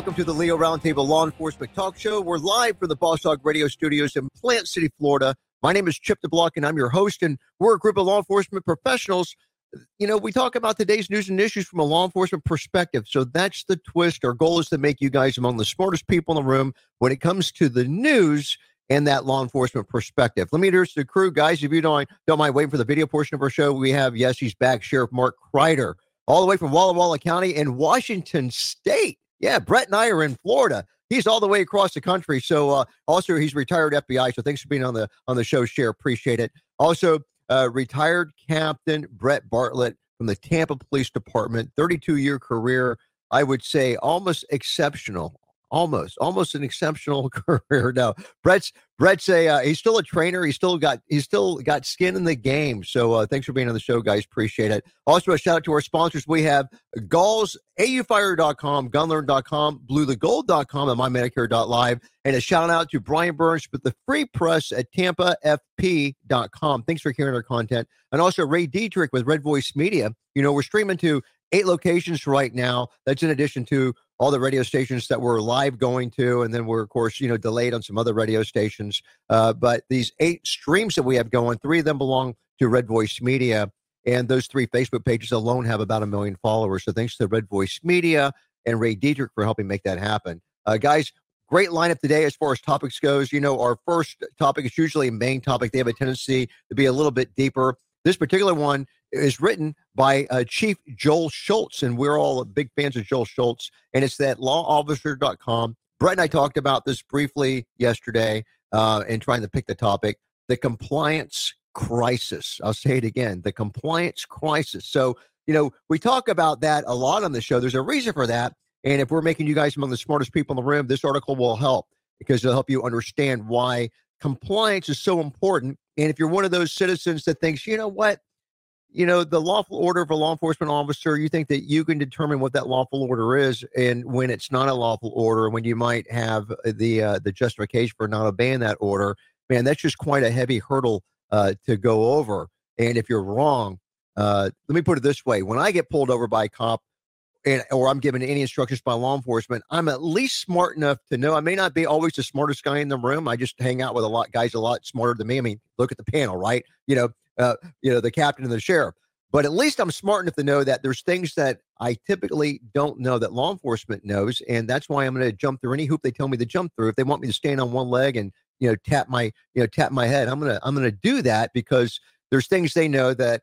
Welcome to the Leo Roundtable Law Enforcement Talk Show. We're live from the Boss Hog Radio Studios in Plant City, Florida. My name is Chip DeBlock, and I'm your host. And we're a group of law enforcement professionals. You know, we talk about today's news and issues from a law enforcement perspective. So that's the twist. Our goal is to make you guys among the smartest people in the room when it comes to the news and that law enforcement perspective. Let me introduce the crew, guys. If you don't don't mind waiting for the video portion of our show, we have yes, he's back, Sheriff Mark Crider, all the way from Walla Walla County in Washington State. Yeah, Bret and I are in Florida. He's all the way across the country. So uh, also he's retired FBI. So thanks for being on the on the show, Share. Appreciate it. Also, uh, retired Captain Bret Bartlett from the Tampa Police Department, 32 year career. I would say almost exceptional almost almost an exceptional career. Now bret's bret's a uh, he's still a trainer. He's still got he's still got skin in the game. So uh, thanks for being on the show guys. Appreciate it. Also a shout out to our sponsors we have galls aufire.com gunlearn.com bluetogold.com and mymedicare.live and a shout out to brian burns with the free press at tampafp.com thanks for hearing our content. And also ray dietrich with red voice media. You know we're streaming to eight locations right now. That's in addition to all the radio stations that we're live going to, and then we're of course you know delayed on some other radio stations. Uh, but these eight streams that we have going, three of them belong to Red Voice Media, and those three Facebook pages alone have about a million followers. So thanks to Red Voice Media and Ray Dietrich for helping make that happen, uh, guys. Great lineup today as far as topics goes. You know, our first topic is usually a main topic. They have a tendency to be a little bit deeper. This particular one is written by uh, Chief Joel Shults, and we're all big fans of Joel Shults. And it's that lawofficer.com. Bret and I talked about this briefly yesterday uh, and trying to pick the topic the compliance crisis. I'll say it again the compliance crisis. So, you know, we talk about that a lot on the show. There's a reason for that. And if we're making you guys among the smartest people in the room, this article will help because it'll help you understand why compliance is so important. And if you're one of those citizens that thinks, you know what, you know, the lawful order of a law enforcement officer, you think that you can determine what that lawful order is, and when it's not a lawful order, when you might have the uh, the justification for not obeying that order, man, that's just quite a heavy hurdle uh, to go over. And if you're wrong, uh, let me put it this way: when I get pulled over by a cop, and or I'm given any instructions by law enforcement, I'm at least smart enough to know. I may not be always the smartest guy in the room. I just hang out with a lot guys a lot smarter than me. I mean, look at the panel, right? You know, uh, you know, the captain and the sheriff. But at least I'm smart enough to know that there's things that I typically don't know that law enforcement knows, and that's why I'm going to jump through any hoop they tell me to jump through. If they want me to stand on one leg and you know tap my you know tap my head, I'm gonna I'm gonna do that because there's things they know that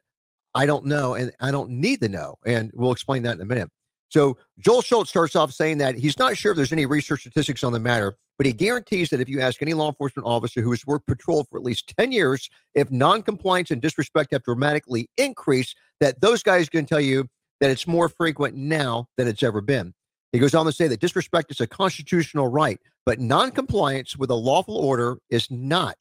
I don't know and I don't need to know, and we'll explain that in a minute. So Joel Shults starts off saying that he's not sure if there's any research statistics on the matter, but he guarantees that if you ask any law enforcement officer who has worked patrol for at least 10 years, if noncompliance and disrespect have dramatically increased, that those guys can tell you that it's more frequent now than it's ever been. He goes on to say that disrespect is a constitutional right, but noncompliance with a lawful order is not.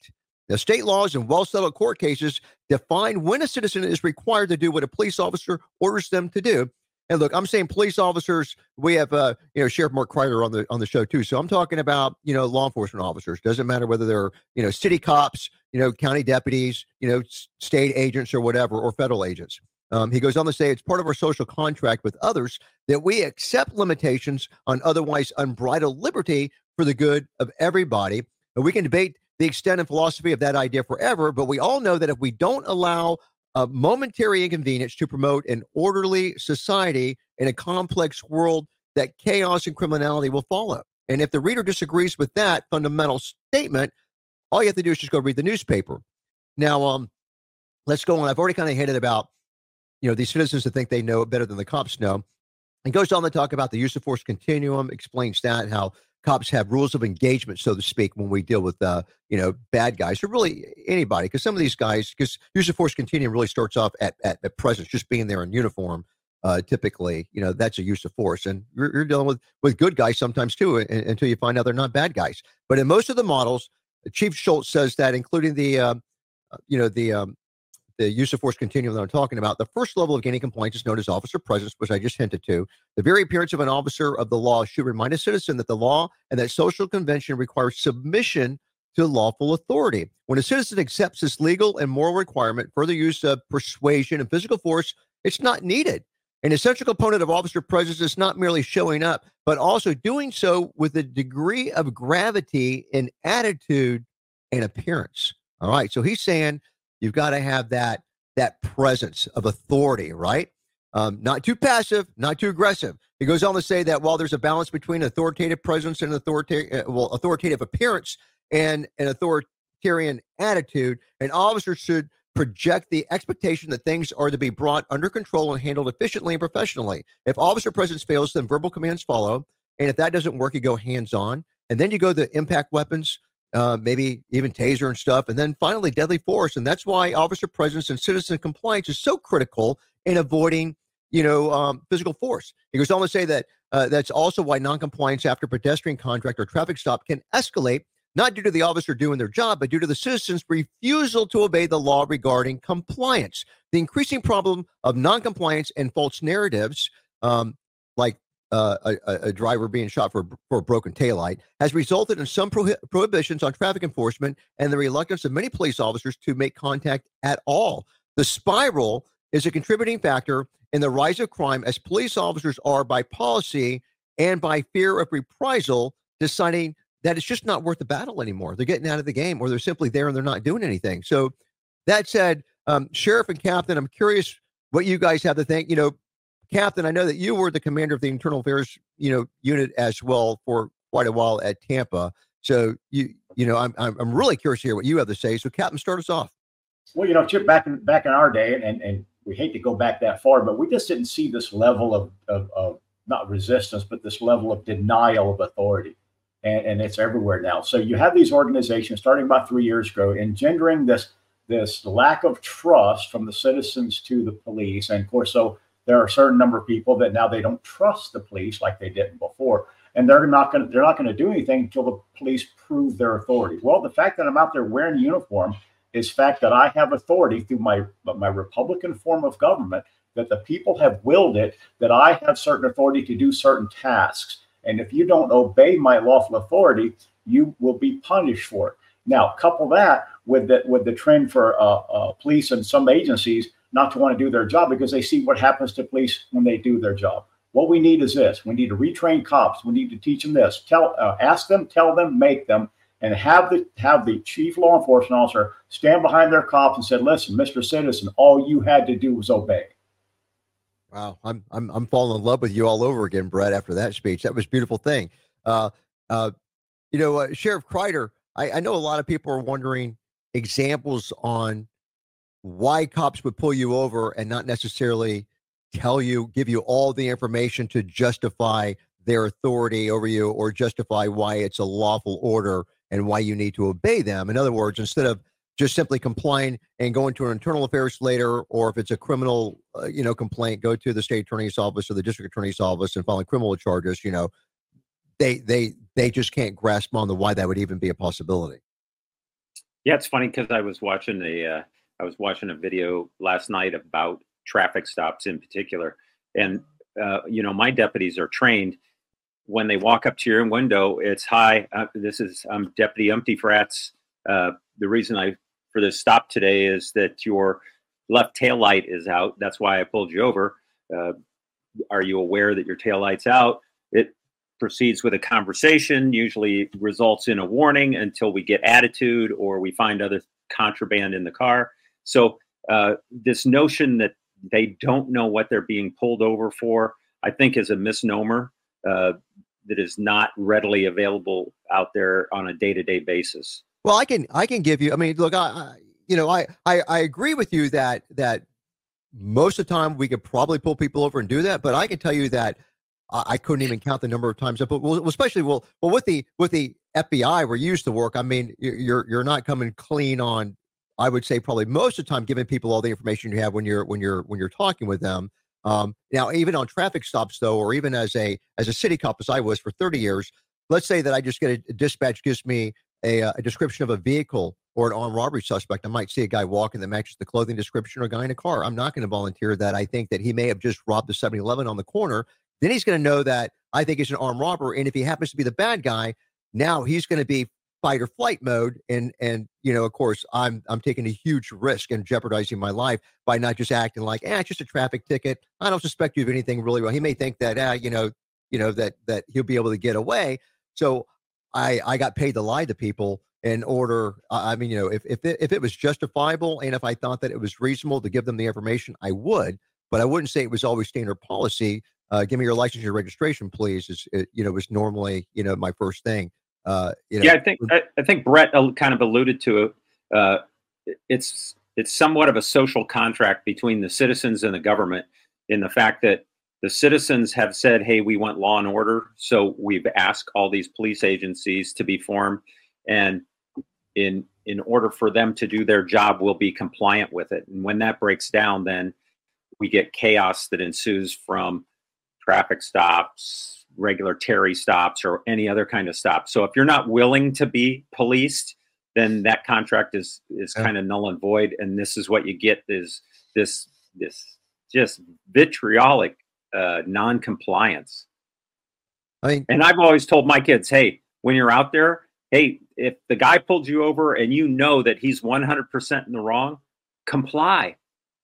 The state laws and well settled court cases define when a citizen is required to do what a police officer orders them to do. And look, I'm saying police officers. We have, uh, you know, Sheriff Mark Crider on the on the show too. So I'm talking about, you know, law enforcement officers. Doesn't matter whether they're, you know, city cops, you know, county deputies, you know, state agents or whatever, or federal agents. Um, he goes on to say it's part of our social contract with others that we accept limitations on otherwise unbridled liberty for the good of everybody. And we can debate the extent and philosophy of that idea forever, but we all know that if we don't allow a momentary inconvenience to promote an orderly society in a complex world that chaos and criminality will follow. And if the reader disagrees with that fundamental statement, all you have to do is just go read the newspaper. Now, um, let's go on. I've already kind of hinted about, you know, these citizens that think they know it better than the cops know. And goes on to talk about the use of force continuum, explains that, how cops have rules of engagement, so to speak, when we deal with uh, you know bad guys or really anybody. Because some of these guys, because use of force continuum really starts off at, at, at presence, just being there in uniform. Uh, typically, you know that's a use of force, and you're, you're dealing with with good guys sometimes too, until you find out they're not bad guys. But in most of the models, Chief Shults says that, including the uh, uh you know the um, the use of force continuum that I'm talking about, the first level of gaining compliance is known as officer presence, which I just hinted to. The very appearance of an officer of the law should remind a citizen that the law and that social convention requires submission to lawful authority. When a citizen accepts this legal and moral requirement for the use of persuasion and physical force, it's not needed. An essential component of officer presence is not merely showing up, but also doing so with a degree of gravity in attitude and appearance. All right. So he's saying you've got to have that that presence of authority, right? Um, not too passive, not too aggressive. He goes on to say that while there's a balance between authoritative presence and authoritative, uh, well, authoritative appearance and an authoritarian attitude, an officer should project the expectation that things are to be brought under control and handled efficiently and professionally. If officer presence fails, then verbal commands follow. And if that doesn't work, you go hands on. And then you go the impact weapons, uh, maybe even taser and stuff. And then finally, deadly force. And that's why officer presence and citizen compliance is so critical in avoiding, you know, um, physical force. He goes on to say that uh, that's also why noncompliance after pedestrian contract or traffic stop can escalate not due to the officer doing their job, but due to the citizens' refusal to obey the law regarding compliance. The increasing problem of noncompliance and false narratives, um, like uh, a, a, driver being shot for, for a broken taillight, has resulted in some prohi- prohibitions on traffic enforcement and the reluctance of many police officers to make contact at all. The spiral is a contributing factor in the rise of crime as police officers are, by policy and by fear of reprisal, deciding that it's just not worth the battle anymore. They're getting out of the game, or they're simply there and they're not doing anything. So, that said, um, Sheriff and Captain, I'm curious what you guys have to think. You know, Captain, I know that you were the commander of the Internal Affairs, you know, unit as well for quite a while at Tampa. So you, you know, I'm I'm, really curious to hear what you have to say. So, Captain, start us off. Well, you know, Chip, back in back in our day, and and we hate to go back that far, but we just didn't see this level of of, of not resistance, but this level of denial of authority and, and it's everywhere now. So you have these organizations starting about three years ago, engendering this this lack of trust from the citizens to the police, and of course, so there are a certain number of people that now they don't trust the police like they didn't before, and they're not going to they're not going to do anything until the police prove their authority. Well, the fact that I'm out there wearing uniform is fact that I have authority through my my Republican form of government that the people have willed it that I have certain authority to do certain tasks and if you don't obey my lawful authority, you will be punished for it. Now, couple that with the with the trend for uh, uh, police and some agencies not to want to do their job because they see what happens to police when they do their job. What we need is this: we need to retrain cops. We need to teach them this. Tell, uh, ask them, tell them, make them, and have the have the chief law enforcement officer stand behind their cops and said, "Listen, Mr. Citizen, all you had to do was obey." Wow, I'm I'm I'm falling in love with you all over again, Bret. After that speech, that was beautiful thing. Uh, uh, you know, uh, Sheriff Crider, I, I know a lot of people are wondering examples on why cops would pull you over and not necessarily tell you, give you all the information to justify their authority over you or justify why it's a lawful order and why you need to obey them. In other words, instead of just simply complying and going to an internal affairs later, or if it's a criminal, uh, you know, complaint, go to the state attorney's office or the district attorney's office and file criminal charges. You know, they they they just can't grasp on the why that would even be a possibility. Yeah, it's funny because I was watching a uh, I was watching a video last night about traffic stops in particular, and uh, you know, my deputies are trained. When they walk up to your window, it's hi. Uh, this is I'm Deputy Umpty Frats. Uh, the reason I for this stop today is that your left tail light is out. That's why I pulled you over. Uh, are you aware that your tail light's out? It proceeds with a conversation, usually results in a warning until we get attitude or we find other contraband in the car. So, uh, this notion that they don't know what they're being pulled over for, I think, is a misnomer uh, that is not readily available out there on a day to day basis. Well, I can I can give you. I mean, look, I, I you know I, I I agree with you that that most of the time we could probably pull people over and do that, but I can tell you that I, couldn't even count the number of times. But especially well, well with the with the FBI where you used to work, I mean, you're you're not coming clean on. I would say probably most of the time giving people all the information you have when you're when you're when you're talking with them. Um, now, even on traffic stops though, or even as a as a city cop as I was for 30 years, let's say that I just get a, a dispatch gives me a, uh, a description of a vehicle or an armed robbery suspect, I might see a guy walking that matches the clothing description or a guy in a car. I'm not going to volunteer that. I think that he may have just robbed the 7 Eleven on the corner. Then he's going to know that I think he's an armed robber. And if he happens to be the bad guy, now he's going to be fight or flight mode and and you know of course i'm i'm taking a huge risk and jeopardizing my life by not just acting like eh, it's just a traffic ticket. I don't suspect you of anything really wrong. He may think that ah, you know you know that that he'll be able to get away. So i i got paid to lie to people in order i mean you know if if it, if it was justifiable and if i thought that it was reasonable to give them the information i would but i wouldn't say it was always standard policy uh, give me your license your registration please is it, you know was normally you know my first thing uh, you know, yeah, I think I, I, think Bret kind of alluded to it. Uh, it's it's somewhat of a social contract between the citizens and the government in the fact that the citizens have said, "Hey, we want law and order," so we've asked all these police agencies to be formed, and in in order for them to do their job, we'll be compliant with it. And when that breaks down, then we get chaos that ensues from traffic stops, regular Terry stops or any other kind of stop. So if you're not willing to be policed, then that contract is is yeah. kind of null and void. And this is what you get is this this just vitriolic uh, non-compliance. I mean, and I've always told my kids, hey, when you're out there, hey, if the guy pulled you over and you know that he's 100% in the wrong, comply.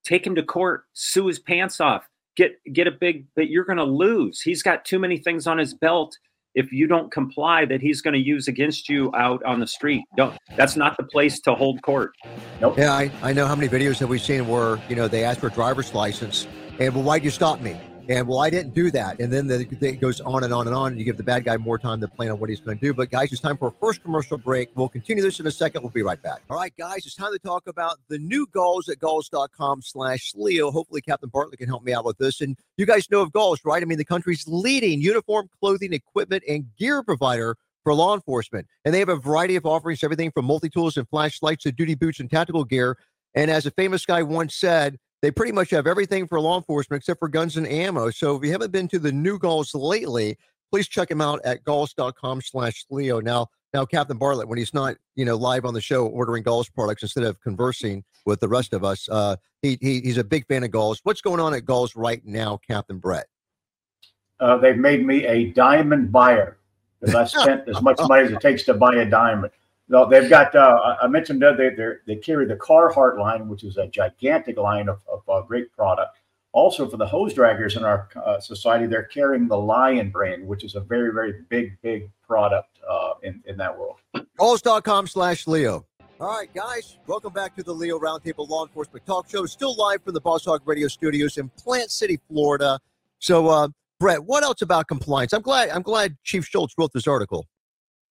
Take him to court, sue his pants off get get a big but you're going to lose. He's got too many things on his belt. If you don't comply that he's going to use against you out on the street. Don't that's not the place to hold court. Nope. yeah I, I know how many videos have we seen where you know they ask for a driver's license and well why'd you stop me and well, I didn't do that. And then the, it goes on and on and on. And you give the bad guy more time to plan on what he's going to do. But guys, it's time for a first commercial break. We'll continue this in a second. We'll be right back. All right, guys, it's time to talk about the new Galls at galls.com slash Leo. Hopefully, Captain Bartlett can help me out with this. And you guys know of Galls, right? I mean, the country's leading uniform, clothing, equipment, and gear provider for law enforcement. And they have a variety of offerings, everything from multi tools and flashlights to duty boots and tactical gear. And as a famous guy once said, they pretty much have everything for law enforcement except for guns and ammo. So if you haven't been to the new Galls lately, please check him out at galls.com slash Leo. Now, now Captain Bartlett, when he's not, you know, live on the show ordering Galls products instead of conversing with the rest of us, uh, he, he he's a big fan of Galls. What's going on at Galls right now, Captain Bret? Uh, they've made me a diamond buyer because I spent as much money as it takes to buy a diamond. They've got. Uh, I mentioned that they they carry the Carhartt line, which is a gigantic line of, of uh, great product. Also, for the hose draggers in our uh, society, they're carrying the Lion brand, which is a very very big big product uh, in in that world. Galls.com slash Leo. All right, guys, welcome back to the Leo Roundtable Law Enforcement Talk Show. Still live from the Boss Hog Radio Studios in Plant City, Florida. So, uh, Bret, what else about compliance? I'm glad I'm glad Chief Shults wrote this article.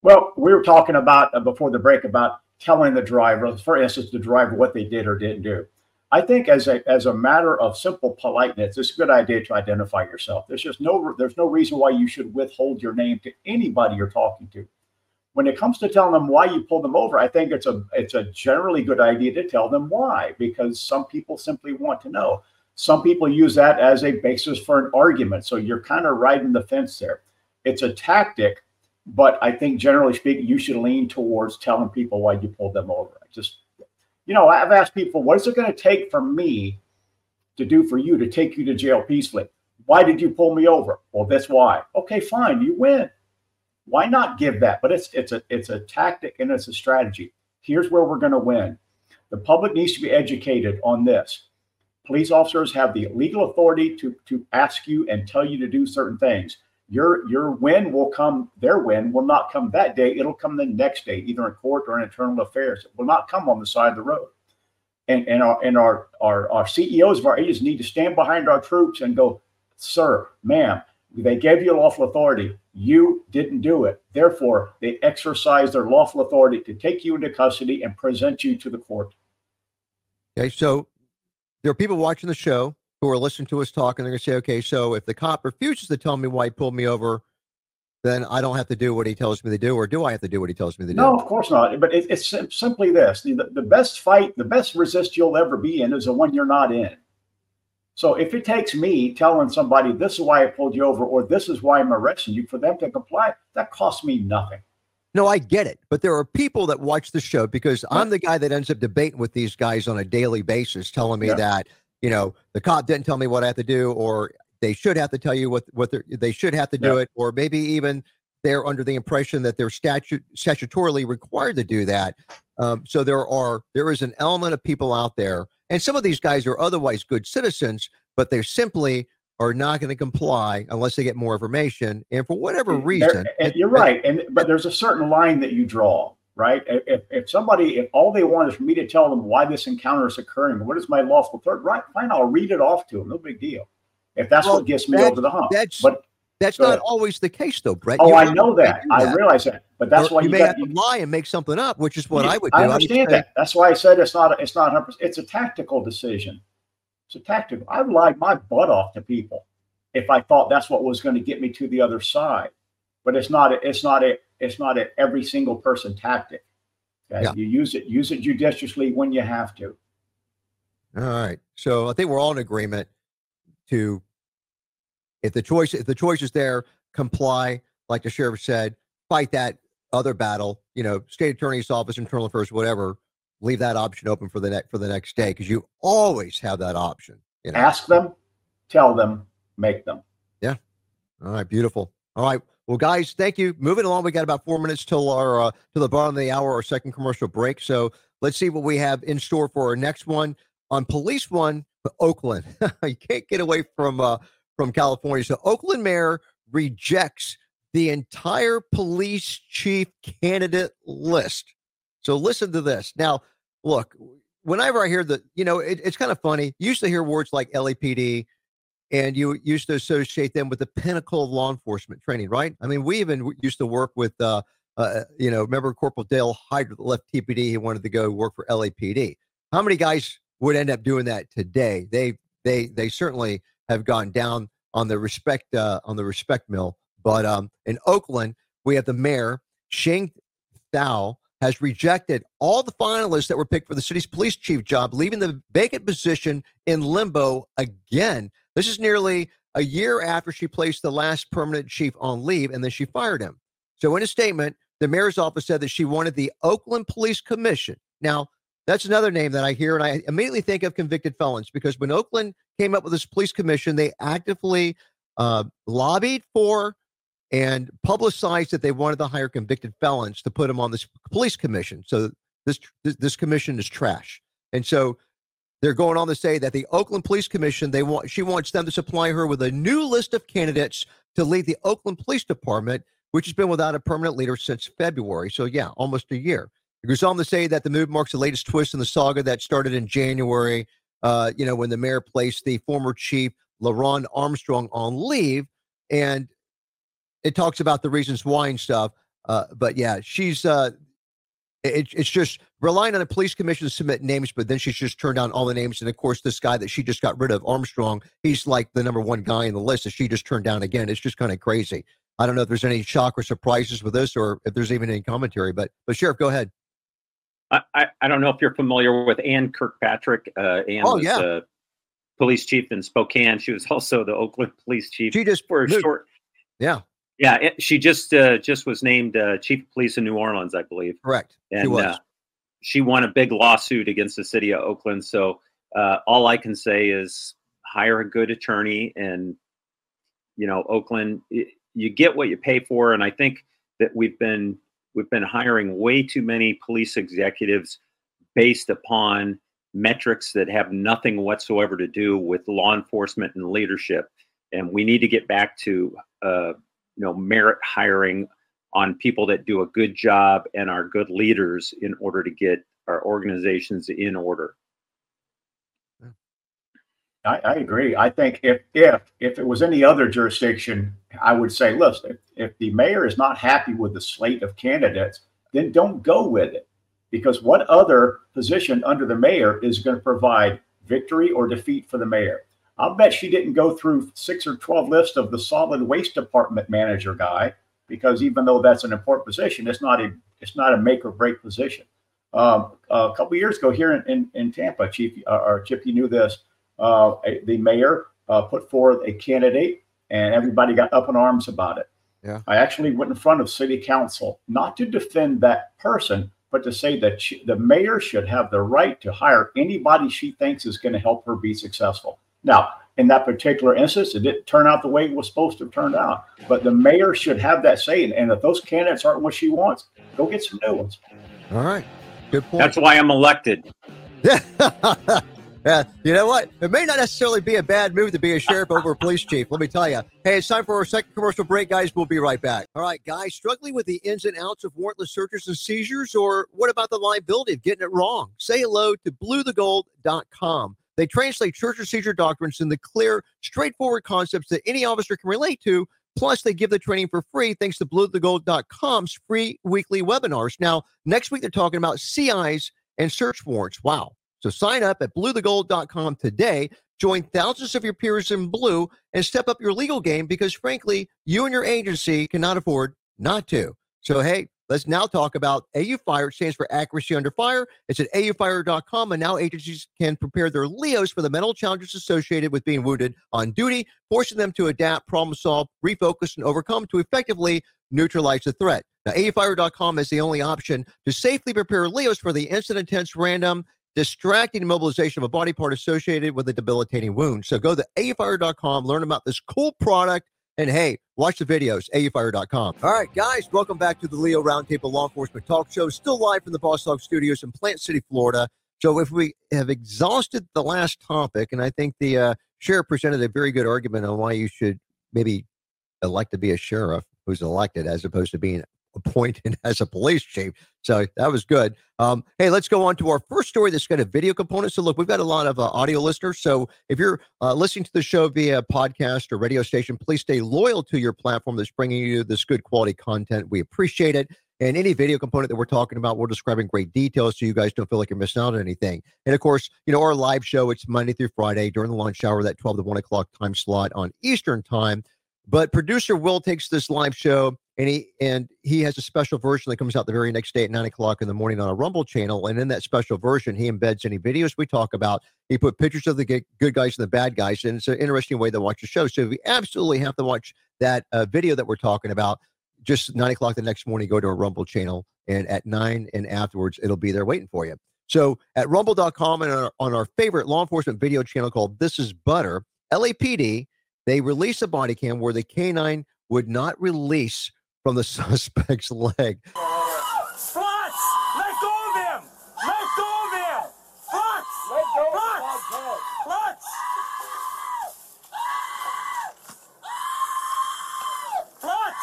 Well, we were talking about uh, before the break about telling the driver, for instance, the driver what they did or didn't do. I think as a as a matter of simple politeness, it's a good idea to identify yourself. There's just no there's no reason why you should withhold your name to anybody you're talking to. When it comes to telling them why you pulled them over, I think it's a it's a generally good idea to tell them why because some people simply want to know. Some people use that as a basis for an argument. So you're kind of riding the fence there. It's a tactic but I think generally speaking, you should lean towards telling people why you pulled them over. I just, you know, I've asked people, what is it going to take for me to do for you to take you to jail peacefully? Why did you pull me over? Well, that's why. Okay, fine, you win. Why not give that? But it's it's a it's a tactic and it's a strategy. Here's where we're going to win. The public needs to be educated on this. Police officers have the legal authority to to ask you and tell you to do certain things your your win will come their win will not come that day. It'll come the next day either in court or in internal affairs. It will not come on the side of the road. And and our and our our, our ceos of our agents need to stand behind our troops and go sir ma'am they gave you lawful authority. You didn't do it. Therefore they exercise their lawful authority to take you into custody and present you to the court. Okay so there are people watching the show who are listening to us talk and they're going to say, okay, so if the cop refuses to tell me why he pulled me over, then I don't have to do what he tells me to do, or do I have to do what he tells me to do? No, of course not. But it, it's simply this: the, the best fight, the best resist you'll ever be in is the one you're not in. So if it takes me telling somebody this is why I pulled you over, or this is why I'm arresting you, for them to comply, that costs me nothing. No, I get it. But there are people that watch the show because I'm the guy that ends up debating with these guys on a daily basis, telling me yeah. that you know, the cop didn't tell me what I have to do, or they should have to tell you what what they should have to do yeah. it, or maybe even they're under the impression that they're statute statutorily required to do that. Um, so there are there is an element of people out there, and some of these guys are otherwise good citizens, but they simply are not going to comply unless they get more information. And for whatever reason, and you're right. And but there's a certain line that you draw, right? If, if somebody, if all they want is for me to tell them why this encounter is occurring, what is my lawful third right? Fine, I'll read it off to them. No big deal. If that's well, what gets me over the hump. That's but that's not always the case, though, Bret. Oh, you I know that. that. I realize that, but that's or why you, you may got, have to lie and make something up, which is what I would do. I understand I that. That's why I said it's not. It's not. It's a tactical decision. It's a tactical. I've lied my butt off to people if I thought that's what was going to get me to the other side. But it's not. It's not a. It's not a every single person tactic. Okay? Yeah. You use it. Use it judiciously when you have to. All right. So I think we're all in agreement to if the choice if the choice is there, comply. Like the sheriff said, fight that other battle. You know, state attorney's office, internal affairs, whatever. Leave that option open for the next for the next day because you always have that option. You know? Ask them, tell them, make them. Yeah. All right. Beautiful. All right. Well, guys, thank you. Moving along, we got about four minutes till our uh, to the bottom of the hour, our second commercial break. So let's see what we have in store for our next one on Police One, Oakland. you can't get away from uh, from California. So Oakland mayor rejects the entire police chief candidate list. So listen to this. Now, look, whenever I hear the, you know, it, it's kind of funny. You used to hear words like LAPD and you used to associate them with the pinnacle of law enforcement training, right? I mean, we even used to work with, uh, uh, you know, remember Corporal Dale that left TPD. He wanted to go work for LAPD. How many guys would end up doing that today? They, they, they certainly have gone down on the respect, uh, on the respect mill. But um, in Oakland, we have the mayor Sheng Thao has rejected all the finalists that were picked for the city's police chief job, leaving the vacant position in limbo again. This is nearly a year after she placed the last permanent chief on leave and then she fired him. So, in a statement, the mayor's office said that she wanted the Oakland Police Commission. Now, that's another name that I hear, and I immediately think of convicted felons because when Oakland came up with this police commission, they actively uh, lobbied for and publicized that they wanted to hire convicted felons to put them on this police commission. So this this commission is trash, and so they're going on to say that the Oakland Police Commission they want she wants them to supply her with a new list of candidates to lead the Oakland Police Department, which has been without a permanent leader since February. So yeah, almost a year. It goes on to say that the move marks the latest twist in the saga that started in January. Uh, you know, when the mayor placed the former chief LeRonne Armstrong on leave, and it talks about the reasons why and stuff. Uh, but yeah, she's uh, it, it's just relying on the police commission to submit names, but then she's just turned down all the names. And of course, this guy that she just got rid of, Armstrong, he's like the number one guy in the list that she just turned down again. It's just kind of crazy. I don't know if there's any shock or surprises with this, or if there's even any commentary. But but sheriff, go ahead. I, I don't know if you're familiar with Anne Kirkpatrick. Uh, Anne oh, was yeah. the police chief in Spokane. She was also the Oakland police chief. She just for a short. Yeah. Yeah, it, she just uh, just was named uh, chief of police in New Orleans, I believe. Correct. And she, uh, she won a big lawsuit against the city of Oakland. So uh, all I can say is hire a good attorney, and you know, Oakland, you get what you pay for. And I think that we've been we've been hiring way too many police executives based upon metrics that have nothing whatsoever to do with law enforcement and leadership. And we need to get back to uh, know merit hiring on people that do a good job and are good leaders in order to get our organizations in order. I, I, agree. I think if if if it was any other jurisdiction, I would say, listen, if, if the mayor is not happy with the slate of candidates, then don't go with it. Because what other position under the mayor is going to provide victory or defeat for the mayor? I'll bet she didn't go through six or 12 lists of the solid waste department manager guy, because even though that's an important position, it's not a it's not a make or break position. Um, a couple years ago here in, in, in Tampa, Chief uh, or Chip, you knew this. Uh, the mayor uh, put forth a candidate, and everybody got up in arms about it. Yeah. I actually went in front of city council not to defend that person, but to say that she, the mayor should have the right to hire anybody she thinks is going to help her be successful. Now, in that particular instance, it didn't turn out the way it was supposed to have turned out. But the mayor should have that say. And if those candidates aren't what she wants, go get some new ones. All right. Good point. That's why I'm elected. yeah, you know what? It may not necessarily be a bad move to be a sheriff over a police chief. Let me tell you. Hey, it's time for our second commercial break, guys. We'll be right back. All right, guys, struggling with the ins and outs of warrantless searches and seizures, or what about the liability of getting it wrong? Say hello to bluetogold.com. They translate and seizure doctrines into clear, straightforward concepts that any officer can relate to. Plus, they give the training for free thanks to bluetogold.com's free weekly webinars. Now, next week, they're talking about CIs and search warrants. Wow. So sign up at bluetogold.com today. Join thousands of your peers in blue and step up your legal game because, frankly, you and your agency cannot afford not to. So, hey, let's now talk about AU Fire. It stands for Accuracy Under Fire. It's at aufire.com, and now agencies can prepare their LEOs for the mental challenges associated with being wounded on duty, forcing them to adapt, problem solve, refocus, and overcome to effectively neutralize the threat. Now, aufire.com is the only option to safely prepare LEOs for the instant, intense, random, distracting immobilization of a body part associated with a debilitating wound. So go to aufire.com, learn about this cool product, and hey, watch the videos, aufire.com. All right, guys, welcome back to the Leo Roundtable Law Enforcement Talk Show, still live from the Boss Hog Studios in Plant City, Florida. So if we have exhausted the last topic, and I think the uh, sheriff presented a very good argument on why you should maybe elect to be a sheriff who's elected as opposed to being appointed as a police chief. So that was good. Um, hey, let's go on to our first story that's got a video component. So, look, we've got a lot of uh, audio listeners. So, if you're uh, listening to the show via podcast or radio station, please stay loyal to your platform that's bringing you this good quality content. We appreciate it. And any video component that we're talking about, we're describing great details so you guys don't feel like you're missing out on anything. And of course, you know, our live show, it's Monday through Friday during the lunch hour, that 12 to 1 o'clock time slot on Eastern time. But producer Will takes this live show and he and he has a special version that comes out the very next day at nine o'clock in the morning on a Rumble channel. And in that special version, he embeds any videos we talk about. He put pictures of the good guys and the bad guys, and it's an interesting way to watch the show. So if you absolutely have to watch that uh, video that we're talking about, just nine o'clock the next morning, go to a Rumble channel, and at nine and afterwards, it'll be there waiting for you. So at rumble.com and on our, on our favorite law enforcement video channel called This Is Butter, LAPD, they release a body cam where the canine would not release from the suspect's leg. Flux! Let go of him! Let go of him! Flux! Let go Flux! Flux! Flux!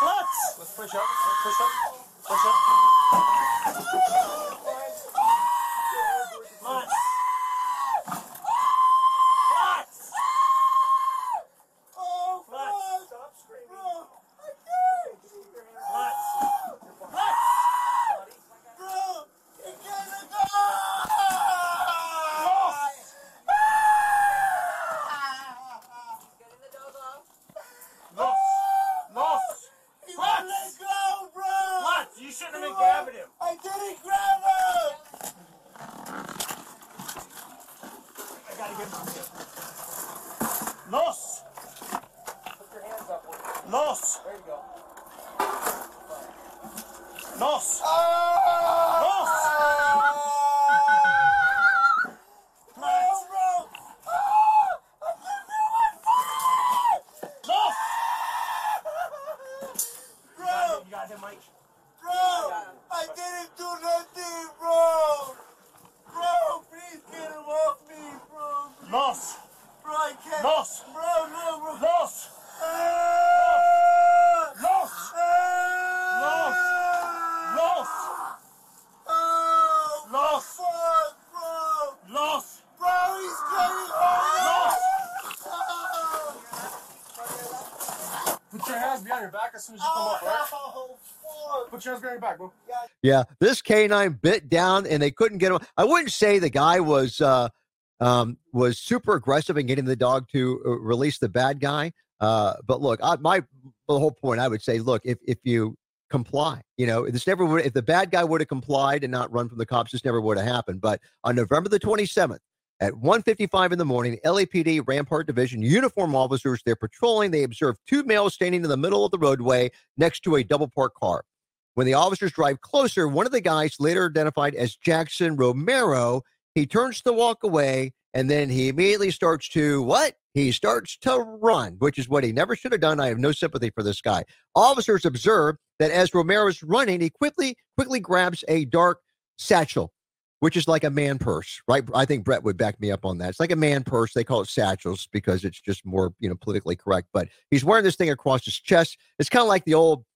Flux! Let's push up. Let's push up. Push up. Flux! Flux! Oh, Flux! Stop screaming. Bro! I can't. Flux! Flux! Bro, you gotta go. Los! Los! He Flux! won't let go, bro. Flux! You shouldn't have been grabbing him. I didn't grab him. I gotta get him here. Los! Put your hands Los! There you go. Los! Oh! Ah! Bro, bro. Ah! I can't do it. Los! Bro, You got him, Mike? bro, I didn't do nothing, bro. Bro, please get him off me, bro. Los! Bro, I can't. Los! Bro, no, bro. Los! Ah! Los! Ah! Los! Oh, Los! fuck, bro. Los! Bro, he's getting home. Put your hands behind your back as soon as you come up, right? Oh, fuck. Put your hands behind your back, bro. Yeah, this canine bit down and they couldn't get him. I wouldn't say the guy was uh, um, was super aggressive in getting the dog to uh, release the bad guy. Uh, but look, I, my the whole point, I would say, look, if if you comply, you know, this never would. If the bad guy would have complied and not run from the cops, this never would have happened. But on November the twenty seventh. At 1:55 in the morning, LAPD Rampart Division uniform officers they're patrolling. They observed two males standing in the middle of the roadway next to a double parked car. When the officers drive closer, one of the guys, later identified as Jackson Romero, he turns to walk away, and then he immediately starts to what? He starts to run, which is what he never should have done. I have no sympathy for this guy. Officers observe that as Romero's running, he quickly quickly grabs a dark satchel, which is like a man purse, right? I think Bret would back me up on that. It's like a man purse. They call it satchels because it's just more, you know, politically correct. But he's wearing this thing across his chest. It's kind of like the old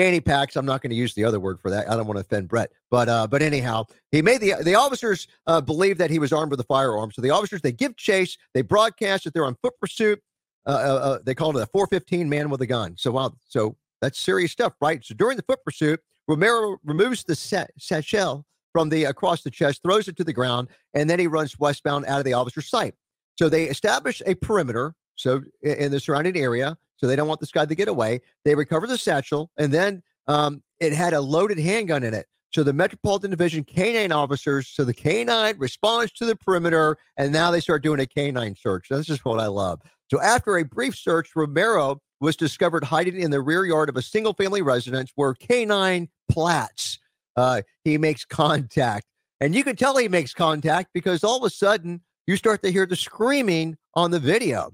fanny packs. I'm not going to use the other word for that. I don't want to offend Bret. But uh, but anyhow, he made the the officers uh, believe that he was armed with a firearm. So the officers they give chase. They broadcast that they're on foot pursuit. Uh, uh, uh they called it a 415 man with a gun. So wow, so that's serious stuff, right? So during the foot pursuit, Romero removes the satchel from the across the chest, throws it to the ground, and then he runs westbound out of the officer's sight. So they establish a perimeter. So in the surrounding area, so they don't want this guy to get away. They recover the satchel, and then um, it had a loaded handgun in it. So the Metropolitan Division canine officers, so the canine responds to the perimeter, and now they start doing a canine search. This is what I love. So after a brief search, Romero was discovered hiding in the rear yard of a single family residence where canine Platts. Uh, he makes contact. And you can tell he makes contact because all of a sudden you start to hear the screaming on the video.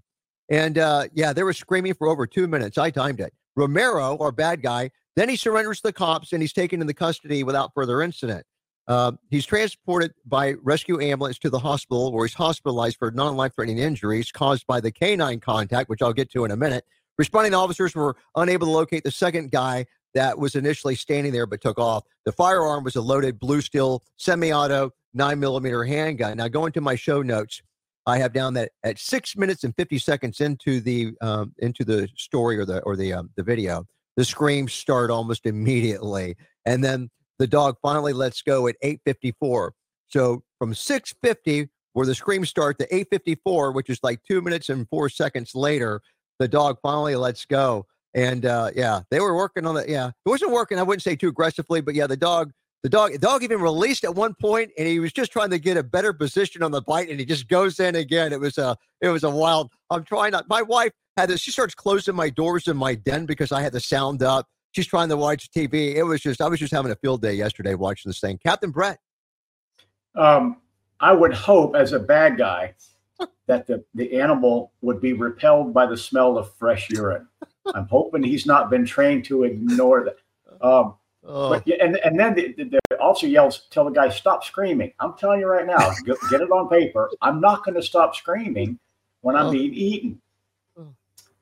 And uh, yeah, they were screaming for over two minutes. I timed it. Romero, our bad guy, then he surrenders to the cops and he's taken into custody without further incident. Uh, he's transported by rescue ambulance to the hospital where he's hospitalized for non life threatening injuries caused by the canine contact, which I'll get to in a minute. Responding officers were unable to locate the second guy that was initially standing there but took off. The firearm was a loaded blue steel semi auto 9 millimeter handgun. Now, going to my show notes, I have down that at six minutes and 50 seconds into the um, into the story or the or the um, the video, the screams start almost immediately, and then the dog finally lets go at 8:54. So from 6:50, where the screams start, to 8:54, which is like two minutes and four seconds later, the dog finally lets go. And uh, yeah, they were working on it. Yeah, it wasn't working. I wouldn't say too aggressively, but yeah, the dog the dog, the dog even released at one point, and he was just trying to get a better position on the bite, and he just goes in again. It was a, it was a wild. I'm trying not. My wife had this. She starts closing my doors in my den because I had the sound up. She's trying to watch TV. It was just, I was just having a field day yesterday watching this thing. Captain Bret. Um, I would hope, as a bad guy, that the the animal would be repelled by the smell of fresh urine. I'm hoping he's not been trained to ignore that. Um, Oh. But, and and then the, the, the, officer yells, "Tell the guy stop screaming." I'm telling you right now, get, get it on paper. I'm not going to stop screaming when I'm oh. being eaten. Oh.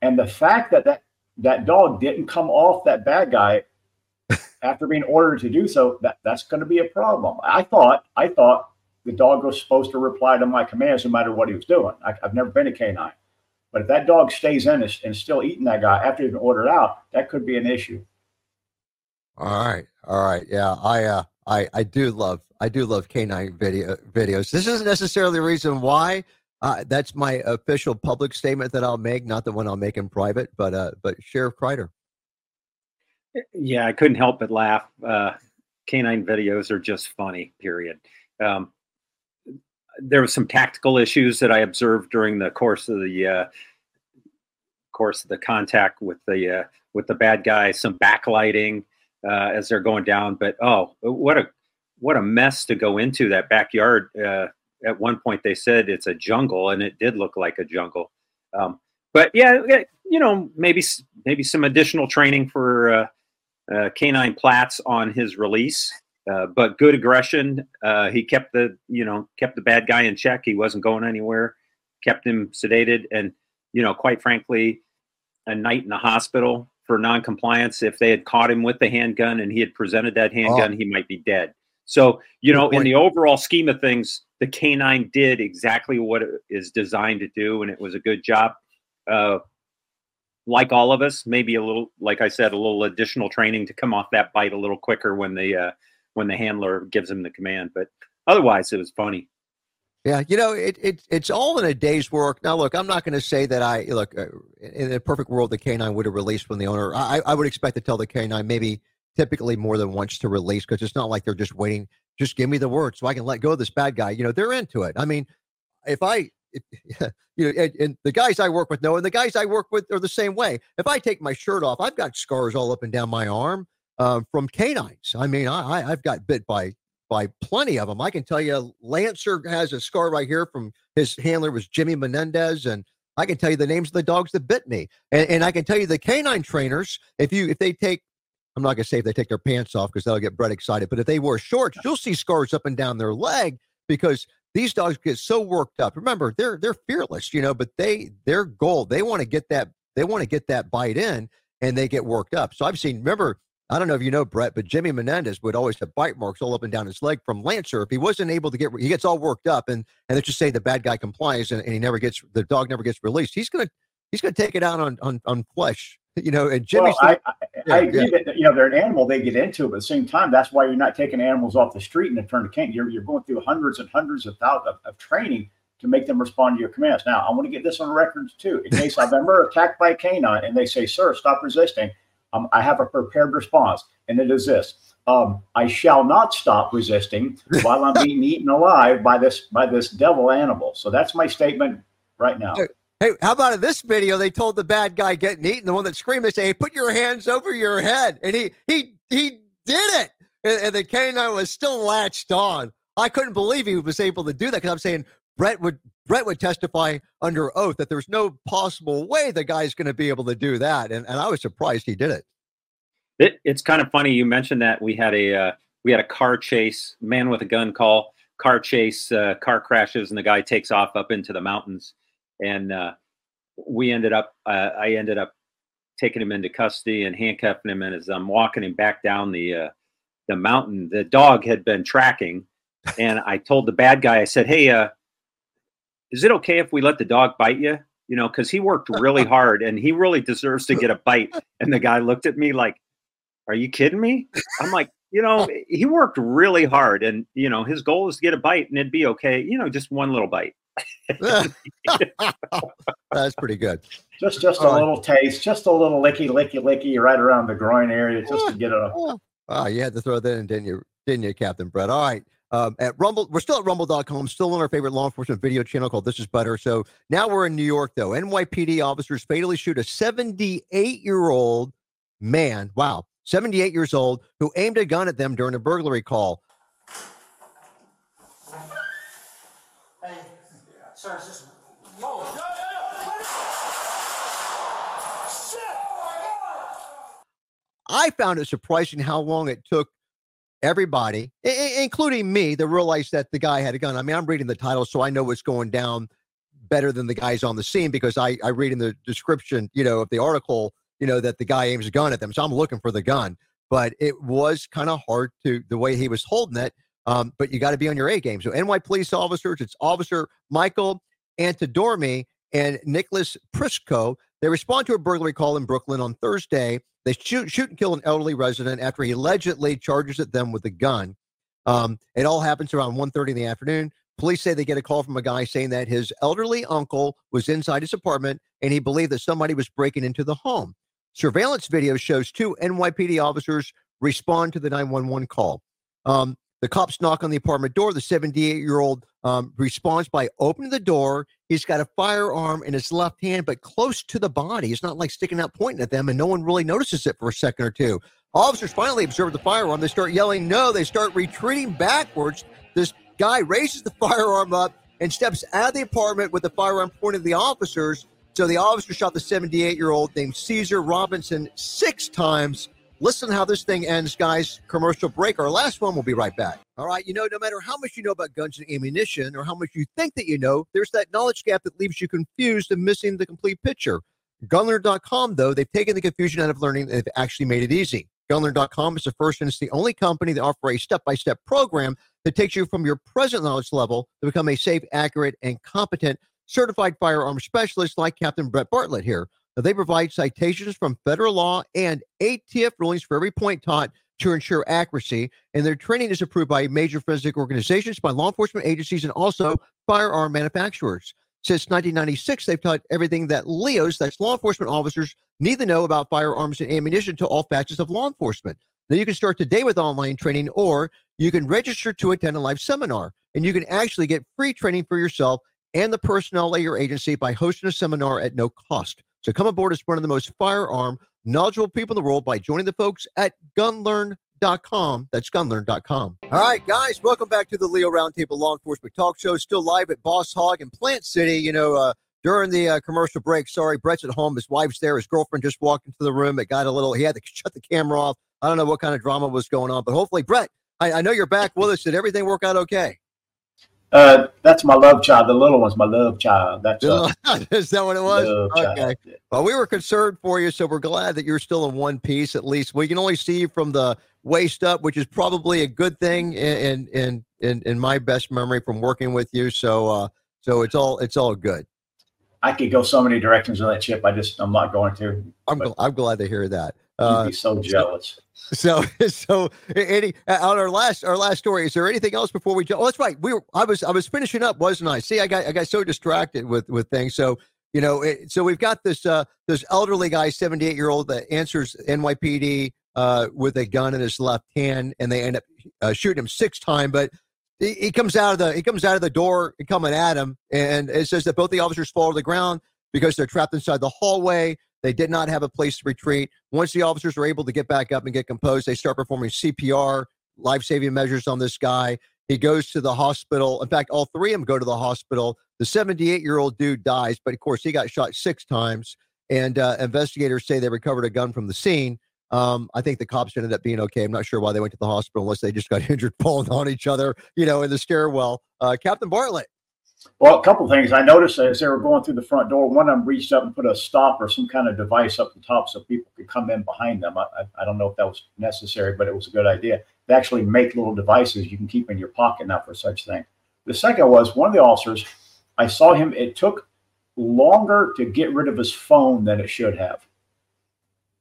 And the fact that that that dog didn't come off that bad guy after being ordered to do so, that that's going to be a problem. I thought I thought the dog was supposed to reply to my commands no matter what he was doing. I, have never been a canine, but if that dog stays in and, and still eating that guy after he's been ordered out, that could be an issue. All right, all right, yeah, I uh, I I do love I do love canine video videos. This isn't necessarily the reason why. Uh, that's my official public statement that I'll make, not the one I'll make in private. But uh, but Sheriff Crider. Yeah, I couldn't help but laugh. Uh, canine videos are just funny. Period. Um, there were some tactical issues that I observed during the course of the uh, course of the contact with the uh, with the bad guy. Some backlighting uh, as they're going down. But oh, what a what a mess to go into that backyard. Uh, at one point, they said it's a jungle, and it did look like a jungle. Um, but yeah, you know, maybe maybe some additional training for uh, uh, Canine Platts on his release. Uh, but good aggression. Uh, he kept the you know kept the bad guy in check. He wasn't going anywhere. Kept him sedated, and you know, quite frankly, a night in the hospital for noncompliance. If they had caught him with the handgun and he had presented that handgun, oh. he might be dead. So, you know, in the overall scheme of things, the canine did exactly what it is designed to do, and it was a good job. Uh, like all of us, maybe a little, like I said, a little additional training to come off that bite a little quicker when the uh, when the handler gives him the command. But otherwise, it was funny. Yeah, you know, it, it it's all in a day's work. Now, look, I'm not going to say that I look uh, in a perfect world the canine would have released when the owner. I, I would expect to tell the canine maybe typically more than once to release because it's not like they're just waiting. Just give me the word so I can let go of this bad guy. You know, they're into it. I mean, if I, if, you know, and, and, the guys I work with know, and the guys I work with are the same way. If I take my shirt off, I've got scars all up and down my arm um, from canines. I mean, I, I I've got bit by by plenty of them. I can tell you, Lancer has a scar right here from his handler was Jimmy Menendez, and I can tell you the names of the dogs that bit me, and, and I can tell you the canine trainers. If you if they take, I'm not gonna say if they take their pants off because that'll get Bret excited, but if they wear shorts, you'll see scars up and down their leg because these dogs get so worked up. Remember, they're they're fearless, you know, but they their goal they want to get that they want to get that bite in, and they get worked up. So I've seen. Remember, I don't know if you know Bret, but Jimmy Menendez would always have bite marks all up and down his leg from Lancer. If he wasn't able to get, he gets all worked up, and and let's just say the bad guy complies, and, and he never gets the dog never gets released. He's gonna he's gonna take it out on on on flesh, you know. And Jimmy, well, I, I, I agree yeah. that you know they're an animal they get into, but at the same time, that's why you're not taking animals off the street and turn to cane. You're you're going through hundreds and hundreds of thousands of, of training to make them respond to your commands. Now, I want to get this on record too, in case I've ever attacked by a canine and they say, "Sir, stop resisting." Um, I have a prepared response, and it is this: um, I shall not stop resisting while I'm being eaten alive by this by this devil animal. So that's my statement right now. Hey, how about in this video? They told the bad guy getting eaten, the one that screamed, they say, hey, "Put your hands over your head," and he he he did it, and, and the canine was still latched on. I couldn't believe he was able to do that because I'm saying Bret would Bret would testify under oath that there's no possible way the guy's going to be able to do that, and and I was surprised he did it. it it's kind of funny you mentioned that we had a uh, we had a car chase, man with a gun call, car chase, uh, car crashes, and the guy takes off up into the mountains, and uh, we ended up uh, I ended up taking him into custody and handcuffing him, and as I'm walking him back down the uh, the mountain, the dog had been tracking, and I told the bad guy, I said, "Hey, uh." Is it okay if we let the dog bite you? You know, because he worked really hard and he really deserves to get a bite. And the guy looked at me like, Are you kidding me? I'm like, you know, he worked really hard and, you know, his goal is to get a bite and it'd be okay, you know, just one little bite. That's pretty good. Just just a uh, little taste, just a little licky, licky, licky right around the groin area just to get it a. Oh, you had to throw that in, didn't you, didn't you, Captain Bret? All right um, at Rumble. We're still at rumble.com, still on our favorite law enforcement video channel called This Is Better. So now we're in New York, though. NYPD officers fatally shoot a 78 year old man. Wow. 78 years old who aimed a gun at them during a burglary call. Hey, sir, is this. Whoa. I found it surprising how long it took everybody, I- including me, to realize that the guy had a gun. I mean, I'm reading the title, so I know what's going down better than the guys on the scene because I, I read in the description, you know, of the article, you know, that the guy aims a gun at them. So I'm looking for the gun. But it was kind of hard to the way he was holding it. Um, but you got to be on your A game. So NY police officers, it's Officer Michael Antidormi and Nicholas Prisco. They respond to a burglary call in Brooklyn on Thursday they shoot, shoot and kill an elderly resident after he allegedly charges at them with a gun. Um, it all happens around 1.30 in the afternoon. Police say they get a call from a guy saying that his elderly uncle was inside his apartment and he believed that somebody was breaking into the home. Surveillance video shows two NYPD officers respond to the 911 call. Um, the cops knock on the apartment door. The 78 year old um, responds by opening the door. He's got a firearm in his left hand, but close to the body. It's not like sticking out pointing at them, and no one really notices it for a second or two. Officers finally observe the firearm. They start yelling, no. They start retreating backwards. This guy raises the firearm up and steps out of the apartment with the firearm pointed at the officers. So the officer shot the 78 year old named Caesar Robinson six times Listen how this thing ends, guys. Commercial break. Our last one. We'll be right back. All right. You know, no matter how much you know about guns and ammunition or how much you think that you know, there's that knowledge gap that leaves you confused and missing the complete picture. Gunlearn.com, though, they've taken the confusion out of learning and they've actually made it easy. Gunlearn.com is the first and it's the only company that offer a step by step program that takes you from your present knowledge level to become a safe, accurate, and competent certified firearm specialist like Captain Bret Bartlett here. They provide citations from federal law and ATF rulings for every point taught to ensure accuracy. And their training is approved by major forensic organizations, by law enforcement agencies, and also firearm manufacturers. Since 1996, they've taught everything that LEOs, that's law enforcement officers, need to know about firearms and ammunition to all facets of law enforcement. Now, you can start today with online training, or you can register to attend a live seminar, and you can actually get free training for yourself and the personnel at your agency by hosting a seminar at no cost. So come aboard as one of the most firearm knowledgeable people in the world by joining the folks at gunlearn.com. That's gunlearn.com. All right, guys, welcome back to the LEO Round Table Law Enforcement Talk Show. Still live at Boss Hog in Plant City. You know, uh, during the uh, commercial break, sorry, Bret's at home. His wife's there. His girlfriend just walked into the room. It got a little, he had to shut the camera off. I don't know what kind of drama was going on, but hopefully, Bret, I, I know you're back with us. Did everything work out okay? Uh, that's my love child. The little one's my love child. That's uh, Is that what it was? Okay. child. Well, we were concerned for you, so we're glad that you're still in one piece at least. We can only see you from the waist up, which is probably a good thing in in in in my best memory from working with you. So uh so it's all it's all good. I could go so many directions with that chip. I just I'm not going to. I'm gl- I'm glad to hear that. Uh, be so jealous. so so any uh, on our last our last story, is there anything else before we? Oh, that's right. We were I was I was finishing up, wasn't I? See, I got I got so distracted with with things. So you know, it, so we've got this uh this elderly guy, 78 year old, that answers NYPD uh with a gun in his left hand, and they end up uh, shooting him six times, but. He, he comes out of the he comes out of the door coming at him, and it says that both the officers fall to the ground because they're trapped inside the hallway. They did not have a place to retreat. Once the officers were able to get back up and get composed, they start performing CPR, life saving measures on this guy. He goes to the hospital. In fact, all three of them go to the hospital. The 78 year old dude dies, but of course, he got shot six times. And uh, investigators say they recovered a gun from the scene. Um, I think the cops ended up being okay. I'm not sure why they went to the hospital unless they just got injured falling on each other, you know, in the stairwell. Uh, Captain Bartlett. Well, a couple things. I noticed as they were going through the front door, one of them reached up and put a stop or some kind of device up the top so people could come in behind them. I, I, don't know if that was necessary, but it was a good idea. They actually make little devices you can keep in your pocket now for such thing. The second was one of the officers. I saw him. It took longer to get rid of his phone than it should have.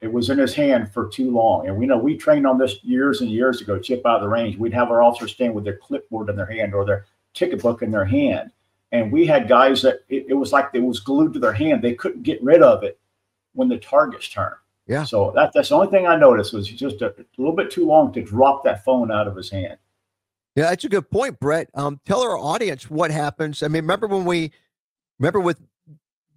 It was in his hand for too long, and we know we trained on this years and years ago. Chip out of the range, we'd have our officers stand with their clipboard in their hand or their ticket book in their hand and we had guys that it, it was like it was glued to their hand. They couldn't get rid of it when the targets turned. Yeah. So that, that's the only thing I noticed was just a, a little bit too long to drop that phone out of his hand. Yeah, that's a good point, Bret. Um, tell our audience what happens. I mean, remember when we remember with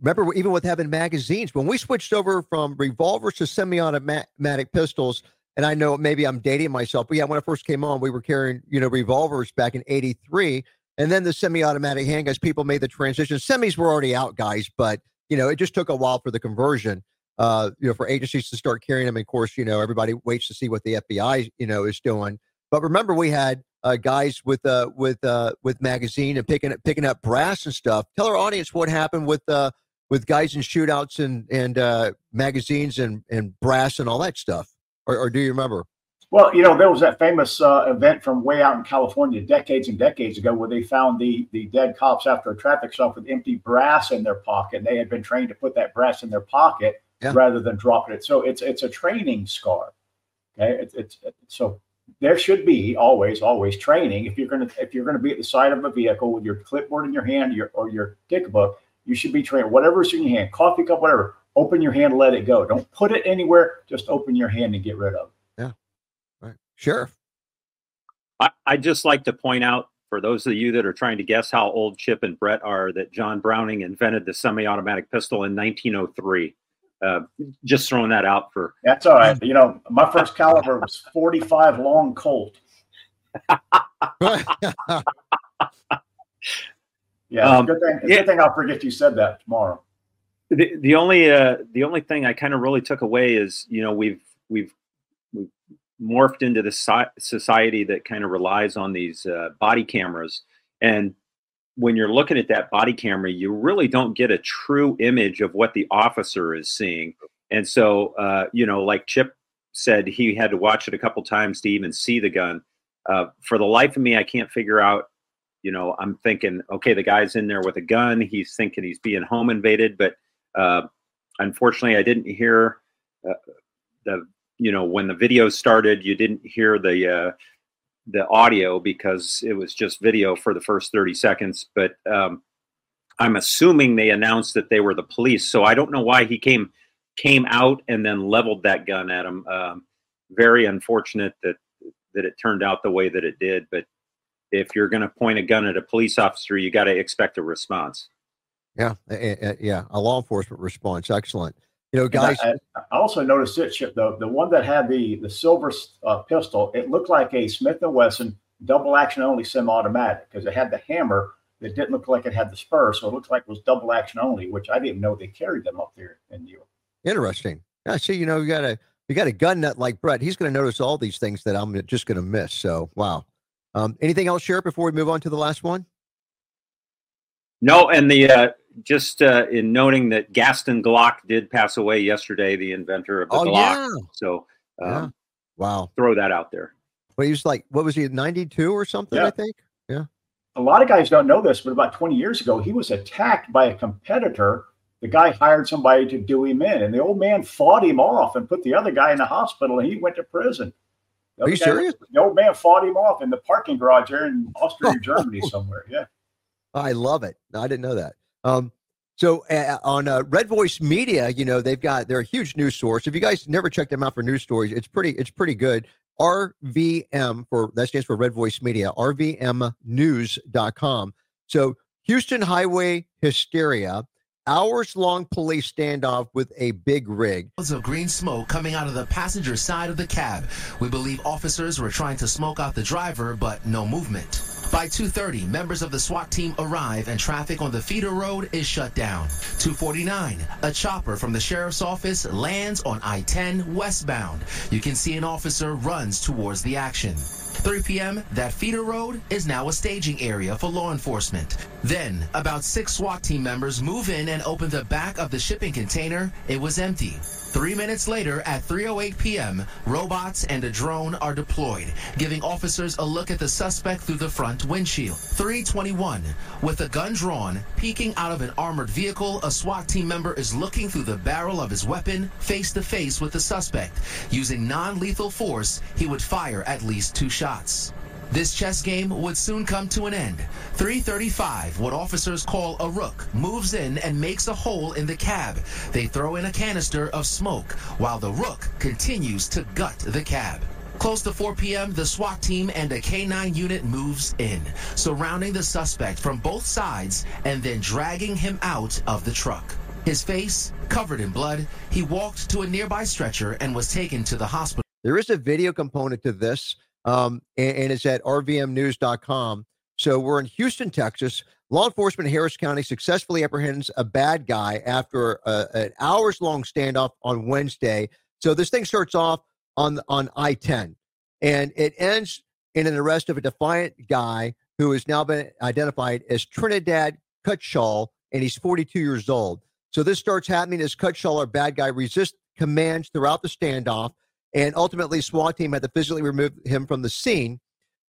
remember even with having magazines when we switched over from revolvers to semi-automatic pistols. And I know maybe I'm dating myself, but yeah, when I first came on, we were carrying you know revolvers back in '83, and then the semi-automatic handguns. People made the transition. Semis were already out, guys, but you know it just took a while for the conversion. Uh, you know, for agencies to start carrying them. Of course, you know everybody waits to see what the FBI you know is doing. But remember, we had uh, guys with uh, with uh, with magazine and picking picking up brass and stuff. Tell our audience what happened with uh, with guys in shootouts and and uh, magazines and and brass and all that stuff. Or, or do you remember? Well, you know, there was that famous uh, event from way out in California decades and decades ago where they found the the dead cops after a traffic stop with empty brass in their pocket. They had been trained to put that brass in their pocket Yeah. rather than dropping it. So it's it's a training scar. Okay, it's, it's so there should be always always training if you're gonna if you're gonna be at the side of a vehicle with your clipboard in your hand your, or your ticket book. You should be trained. Whatever's in your hand, coffee cup, whatever. Open your hand, let it go. Don't put it anywhere. Just open your hand and get rid of it. Right. Sheriff. I, I'd just like to point out for those of you that are trying to guess how old Chip and Bret are that John Browning invented the semi-automatic pistol in 1903. Uh, just throwing that out for That's all right. You know, my first caliber was 45 long Colt. Yeah, Um, it's good thing. It's yeah. good thing I'll forget you said that tomorrow. the, the only uh, the only thing I kind of really took away is you know we've we've we've morphed into si- society that kind of relies on these uh, body cameras. And when you're looking at that body camera you really don't get a true image of what the officer is seeing. And so uh, you know like chip said he had to watch it a couple times to even see the gun. Uh, for the life of me i can't figure out you know i'm thinking okay the guy's in there with a gun. He's thinking he's being home invaded. But uh, unfortunately, I didn't hear uh, the you know when the video started. You didn't hear the uh, the audio because it was just video for the first thirty seconds. But um, I'm assuming they announced that they were the police, so I don't know why he came came out and then leveled that gun at him. Um, very unfortunate that that it turned out the way that it did. But if you're going to point a gun at a police officer, you got to expect a response. Yeah, yeah, a law enforcement response. Excellent. You You know, guys. I, I, also noticed it, Chip. The the one that had the the silver uh, pistol, it looked like a Smith and Wesson double action only semi-automatic because it had the hammer that didn't look like it had the spur, so it looked like it was double action only, which I didn't know they carried them up there in New York. Interesting. Yeah, see, you know, you got a you got a gun nut like Bret. He's going to notice all these things that I'm just going to miss. So, wow. Um, anything else, Sheriff, before we move on to the last one? No, and the uh, just uh, in noting that Gaston Glock did pass away yesterday, the inventor of the oh, Glock. Yeah. So, um, yeah. wow. Throw that out there. Well, he was like, what was he, 92 or something, yeah. I think? Yeah. A lot of guys don't know this, but about 20 years ago, he was attacked by a competitor. The guy hired somebody to do him in, and the old man fought him off and put the other guy in the hospital, and he went to prison. The Are you guy, serious? The old man fought him off in the parking garage there in Austria, Germany, somewhere. Yeah. I love it. I didn't know that. Um, so uh, on uh, Red Voice Media, you know they've got they're a huge news source. If you guys never check them out for news stories, it's pretty it's pretty good. RVM for that stands for Red Voice Media. RVMnews.com. So Houston highway hysteria. Hours long police standoff with a big rig. of green smoke coming out of the passenger side of the cab. We believe officers were trying to smoke out the driver, but no movement. By 2.30, members of the SWAT team arrive and traffic on the feeder road is shut down. 2.49, a chopper from the sheriff's office lands on I-10 westbound. You can see an officer runs towards the action. 3 p.m., that feeder road is now a staging area for law enforcement. Then, about six SWAT team members move in and open the back of the shipping container. It was empty. Three minutes later, at 3.08 p.m., robots and a drone are deployed, giving officers a look at the suspect through the front windshield. 3.21, with a gun drawn, peeking out of an armored vehicle, a SWAT team member is looking through the barrel of his weapon face to face with the suspect. Using non-lethal force, he would fire at least two shots. This chess game would soon come to an end. 335, what officers call a rook, moves in and makes a hole in the cab. They throw in a canister of smoke while the rook continues to gut the cab. Close to 4 p.m., the SWAT team and a K-9 unit moves in, surrounding the suspect from both sides and then dragging him out of the truck. His face covered in blood, he walked to a nearby stretcher and was taken to the hospital. There is a video component to this um, and, and, it's at rvmnews.com. So we're in Houston, Texas. Law enforcement in Harris County successfully apprehends a bad guy after a, an hours long standoff on Wednesday. So this thing starts off on on I 10 and it ends in an arrest of a defiant guy who has now been identified as Trinidad Cutshaw, and he's 42 years old. So this starts happening as Cutshaw, our bad guy, resists commands throughout the standoff. And ultimately, SWAT team had to physically remove him from the scene.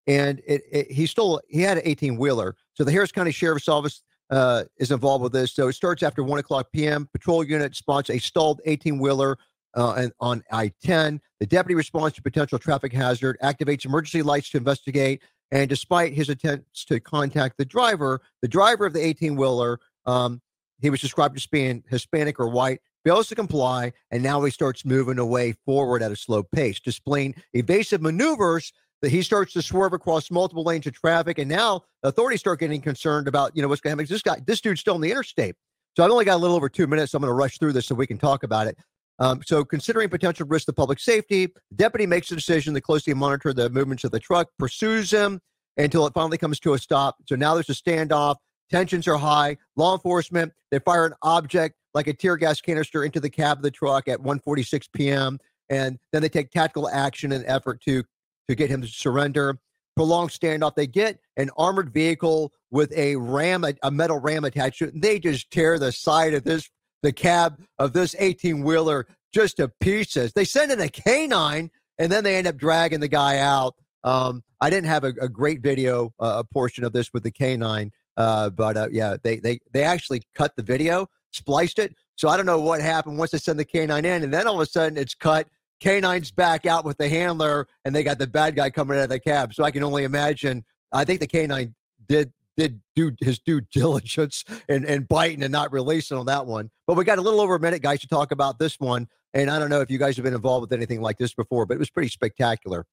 And it, it, he stole, he had an 18 wheeler. So the Harris County Sheriff's Office uh, is involved with this. So it starts after 1 o'clock p.m. Patrol unit spots a stalled 18 wheeler uh, on I 10. The deputy responds to potential traffic hazard, activates emergency lights to investigate. And despite his attempts to contact the driver, the driver of the 18 wheeler, um, he was described as being Hispanic or white, fails to comply, and now he starts moving away forward at a slow pace, displaying evasive maneuvers that he starts to swerve across multiple lanes of traffic. And now authorities start getting concerned about, you know, what's going to happen. This guy, this dude's still on the interstate. So I've only got a little over two minutes. So I'm going to rush through this so we can talk about it. Um, so, considering potential risk to public safety, the deputy makes a decision to closely monitor the movements of the truck, pursues him until it finally comes to a stop. So now there's a standoff. Tensions are high. Law enforcement, they fire an object like a tear gas canister into the cab of the truck at 1:46 p.m. And then they take tactical action in effort to to get him to surrender. Prolonged standoff. They get an armored vehicle with a ram, a, a metal ram attached to it. And they just tear the side of this, the cab of this 18 wheeler just to pieces. They send in a canine, and then they end up dragging the guy out. Um, I didn't have a, a great video uh, portion of this with the canine, uh, but uh, yeah, they they they actually cut the video spliced it. So I don't know what happened once they send the canine in, and then all of a sudden it's cut. Canine's back out with the handler, and they got the bad guy coming out of the cab. So I can only imagine. I think the canine did did do his due diligence and and biting and not releasing on that one. But we got a little over a minute, guys, to talk about this one. And I don't know if you guys have been involved with anything like this before, but it was pretty spectacular.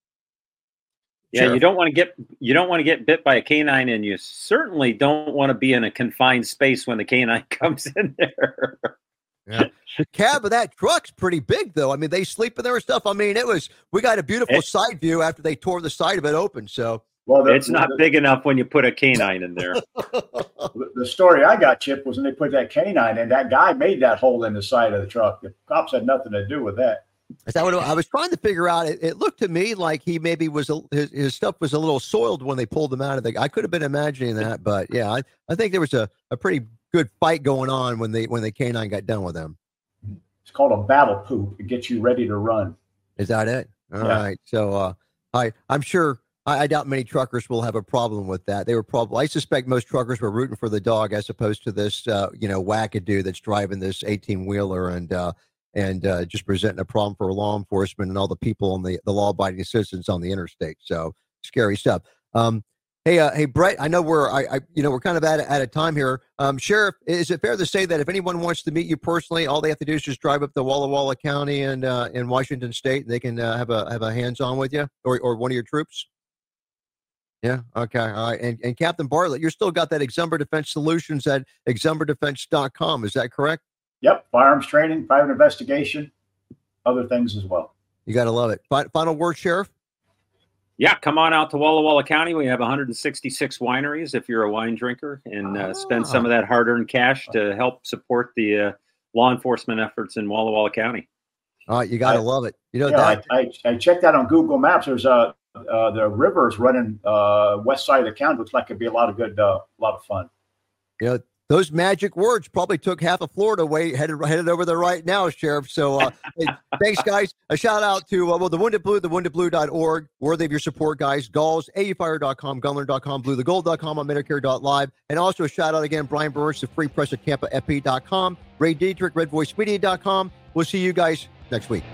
Yeah, sure. you don't want to get you don't want to get bit by a canine, and you certainly don't want to be in a confined space when the canine comes in there. Yeah. The cab of that truck's pretty big, though. I mean, they sleep in there and stuff. I mean, it was. We got a beautiful It- side view after they tore the side of it open. So, Well, the, It's not the, big enough when you put a canine in there. the- the story I got, Chip, was when they put that canine in. That guy made that hole in the side of the truck. The cops had nothing to do with that. Is that what I was trying to figure out? It, it looked to me like he maybe was a, his, his stuff was a little soiled when they pulled him out of the. I could have been imagining that, but yeah, I, I think there was a, a pretty good fight going on when they when the canine got done with him. It's called a battle poop. It gets you ready to run. Is that it? All right. Yeah. So uh, I I'm sure I, I doubt many truckers will have a problem with that. They were probably I suspect most truckers were rooting for the dog as opposed to this uh, you know wackadoo that's driving this 18 wheeler and uh, and uh, just presenting a problem for law enforcement and all the people on the the law abiding citizens on the interstate. So scary stuff. Um, Hey, uh, hey, Bret. I know we're, I, I, you know, we're kind of at at a time here. Um, Sheriff, is it fair to say that if anyone wants to meet you personally, all they have to do is just drive up to Walla Walla County and uh, in Washington State, and they can uh, have a have a hands on with you or or one of your troops? Yeah. Okay. All right. And and Captain Bartlett, you're still got that Exumber Defense Solutions at exumberdefense.com. Is that correct? Yep, firearms training, private investigation, other things as well. You got to love it. Fi- final word, Sheriff. Yeah, come on out to Walla Walla County. We have 166 wineries if you're a wine drinker, and uh, spend some of that hard-earned cash to help support the uh, law enforcement efforts in Walla Walla County. All right. You got to love it. You know Yeah, that. I, I, I checked that on Google Maps. There's a uh, the river is running uh, west side of the county. Looks like it'd be a lot of good, uh, a lot of fun. You know, those magic words probably took half of Florida away, headed headed over there right now, Sheriff. So uh, hey, thanks, guys. A shout out to uh, well, the Wounded Blue, the woundedblue.org, worthy of your support, guys. Galls, aufire.com, gunlearn.com, bluetogold.com, on Medicare.live. And also a shout out again, Brian Burns, the free press at TampaFP.com, Ray Dietrich, redvoicemedia.com. We'll see you guys next week.